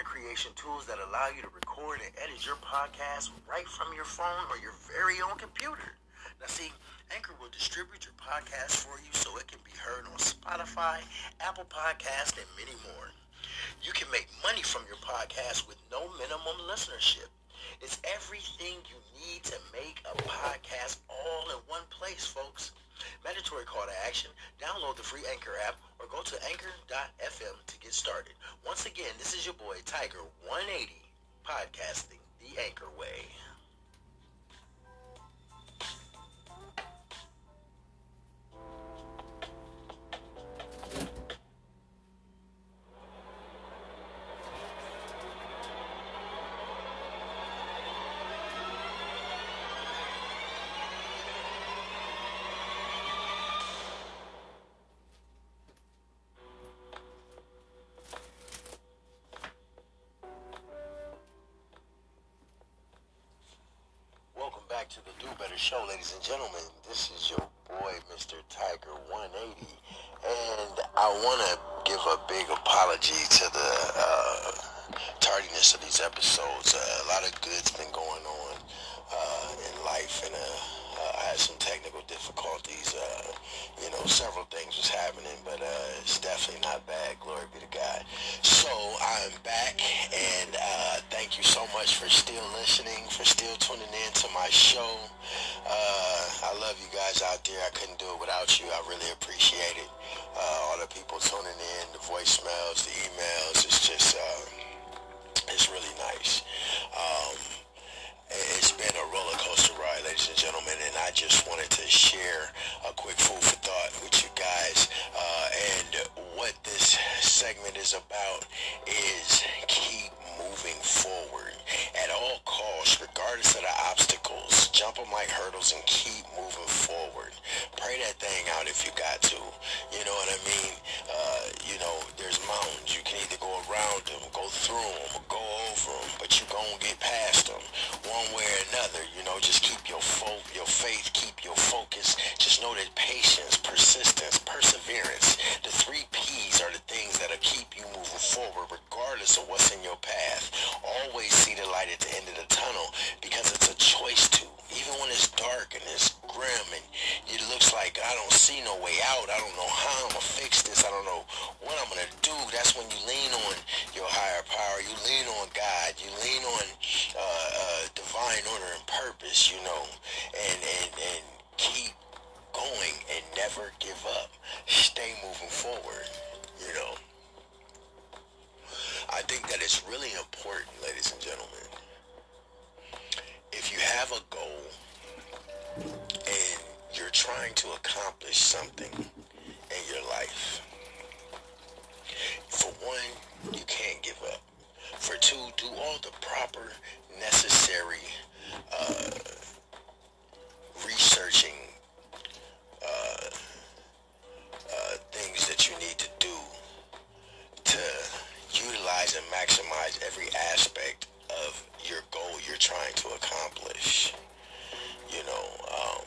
Creation tools that allow you to record and edit your podcast right from your phone or your very own computer. Now see, Anchor will distribute your podcast for you so it can be heard on Spotify, Apple Podcast, and many more. You can make money from your podcast with no minimum listenership. It's everything you need to make a podcast all in one place, folks. Mandatory call to action. Download the free Anchor app or go to anchor.fm to get started. Once again, this is your boy Tiger 180 podcasting the Anchor way. To the Do Better Show, ladies and gentlemen. This is your boy, Mr. Tiger 180. And I want to give a big apology to the uh, tardiness of these episodes. Uh, a lot of good's been going on uh, in life, and uh, I had some technical difficulties. Uh, you know, several things was happening, but uh, it's definitely not bad. Glory be to God. So I'm back, and uh, thank you so much for still listening, for still tuning in to my show. Uh, I love you guys out there. I couldn't do it without you. I really appreciate it. Uh, all the people tuning in, the voicemails, the emails. It's just, it's really nice. Um, it's been a roller coaster ride, ladies and gentlemen, and I just wanted to share a quick food for thought with you guys. Uh, and what this segment is about is keep moving forward at all costs, regardless of the obstacles. Jump them like hurdles and keep moving forward. Pray that thing out if you got to. You know what I mean? Uh, you know, there's mountains. You can either go around them, go through them, or go over them, but you gonna get past them one way or another. You know, just keep your fo- your faith, keep your focus. Just know that patience, persistence, perseverance, the three P's are the things that'll keep you moving forward regardless of what's in your path. Always see the light at the end of the tunnel because it's a choice to. Even when it's dark and it's grim and it looks like I don't see no way out. I don't know how I'm gonna fix this. I don't know what I'm gonna do. That's when you lean on your higher power. You lean on God. You lean on uh, uh, divine order and purpose. You know, and and and keep going and never give up. Stay moving forward. You know. I think that it's really important, ladies and gentlemen. If you have a goal and you're trying to accomplish something maximize every aspect of your goal you're trying to accomplish. You know, um,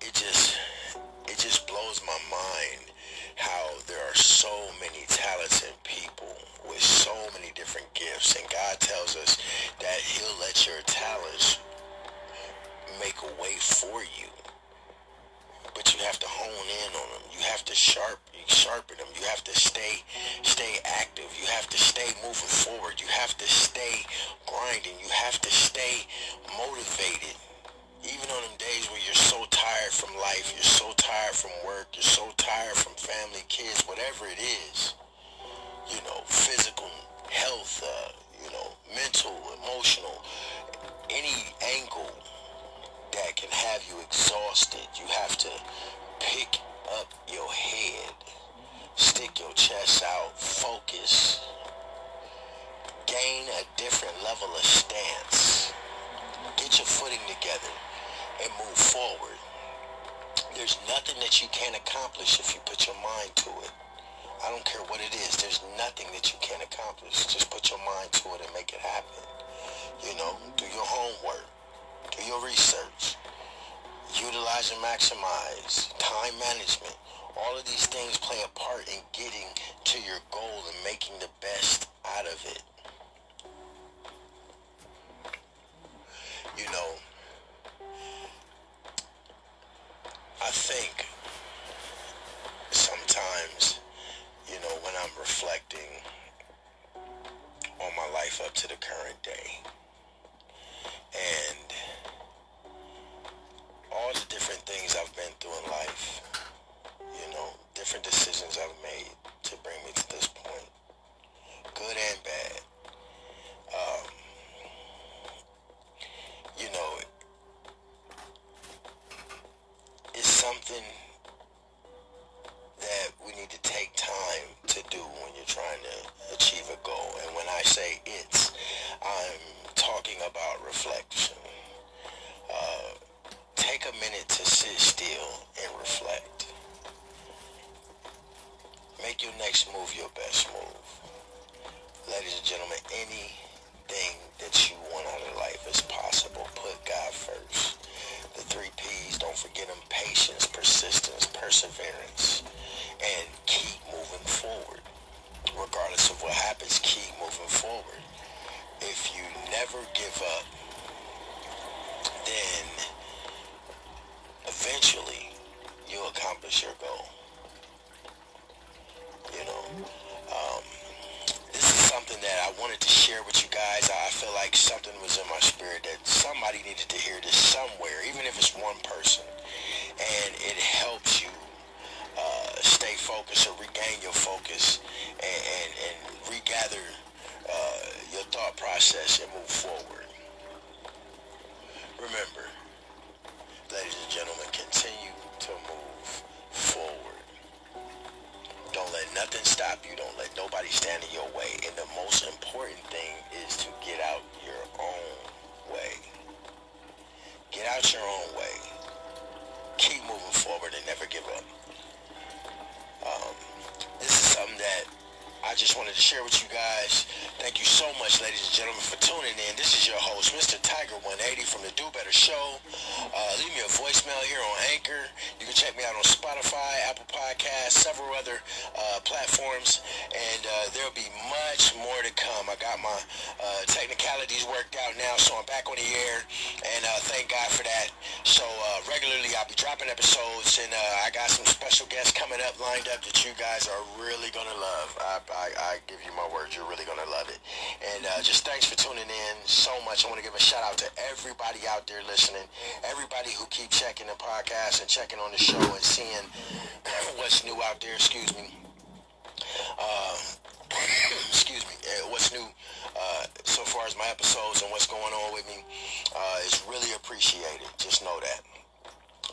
it just it just blows my mind how there are so many talented people with so many different gifts, and God tells us that He'll let your talents make a way for you but you have to hone in on them. You have to sharp, sharpen them. You to stay, stay active. You have to stay moving forward. You have to stay grinding. You have to stay motivated. Even on them days where you're so tired from life, you're so tired from work, you're so tired from family, kids, whatever it is. You know, physical health, uh, you know, mental, emotional, any angle that can have you exhausted. You have to pick up your head, stick your chest out, focus, gain a different level of stance, get your footing together, and move forward. There's nothing that you can't accomplish if you put your mind to it. I don't care what it is. There's nothing that you can't accomplish. Just put your mind to it and make it happen. You know, do your homework. Do your research. utilize and maximize, time management. All of these things play a part in getting to your goal and making the best out of it. You know, I think sometimes, you know, when I'm reflecting on my life up to the current day and all the different things I've been through in life, you know, different decisions I've made to bring me to this point, good and bad. Um, you know, it's something that we need to take time to do when you're trying to achieve a goal. And when I say it's, I'm talking about reflection. Uh, take a minute to sit still and reflect. Make your next move your best move. Ladies and gentlemen, anything that you want out of life is possible. Put God first. The three P's, don't forget them, patience, persistence, perseverance, and keep moving forward. Regardless of what happens, keep moving forward. If you never give up, then eventually you'll accomplish your goal. You know, um, this is something that I wanted to share with you guys. I feel like something was in my spirit that somebody needed to hear this somewhere, even if it's one person. And it helps you uh, stay focused or regain your focus and, and, and regather uh, your thought process and move forward. Remember, ladies and gentlemen, continue to move forward. Don't let nothing stop you. Don't let nobody stand in your way. And the most important thing is to get out your own way. Get out your own way. Keep moving forward and never give up. Um, this is something that I just wanted to share with you guys. Thank you so much, ladies and gentlemen, for tuning in. This is your host, Mr. Tiger 180 from the Do Better Show. Uh, leave me a voicemail here on Anchor. You can check me out on Spotify, Apple Podcasts, several other uh, platforms, and uh, there'll be much more to come. I got my uh, technicalities worked out now, so I'm back on the air, and uh, thank God for that. So uh, regularly, I'll be dropping episodes, and I got some special guests coming up lined up that you guys are really gonna love. I, I, I give you my word. You're really going to love it. And uh, just thanks for tuning in so much. I want to give a shout out to everybody out there listening, everybody who keep checking the podcast and checking on the show and seeing what's new out there. Excuse me. Uh, excuse me. Uh, what's new uh, so far as my episodes and what's going on with me uh, is really appreciated. Just know that.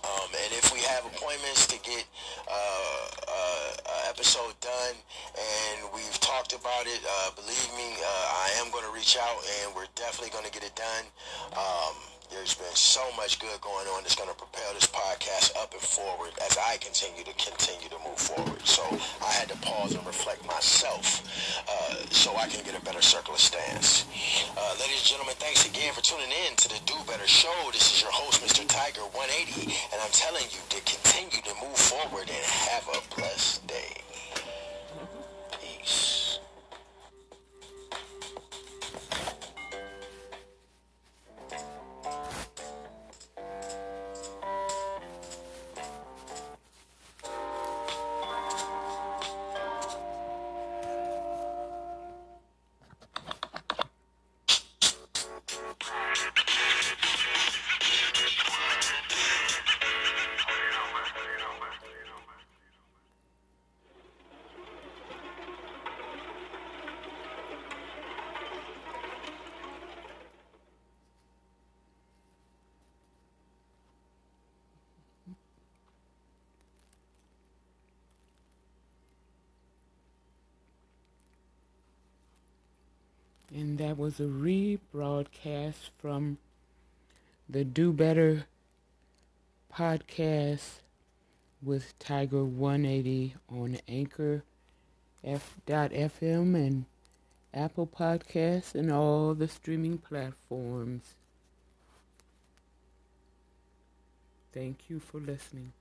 Um, and if we have appointments to get uh, uh, episode done and we've talked about it, uh, believe me, uh, I am going to reach out and we're definitely going to get it done. Um, there's been so much good going on that's going to propel this podcast up and forward as I continue to continue to move forward. So I had to pause and reflect myself uh, so I can get a better circle of stance. Uh, ladies and gentlemen, thanks again for tuning in to the Do Better Show. This is your host, Mr. Tiger 180, and I'm telling you to continue to move forward and have a blessed day. And that was a rebroadcast from the Do Better podcast with Tiger 180 on Anchor F.FM and Apple Podcasts and all the streaming platforms. Thank you for listening.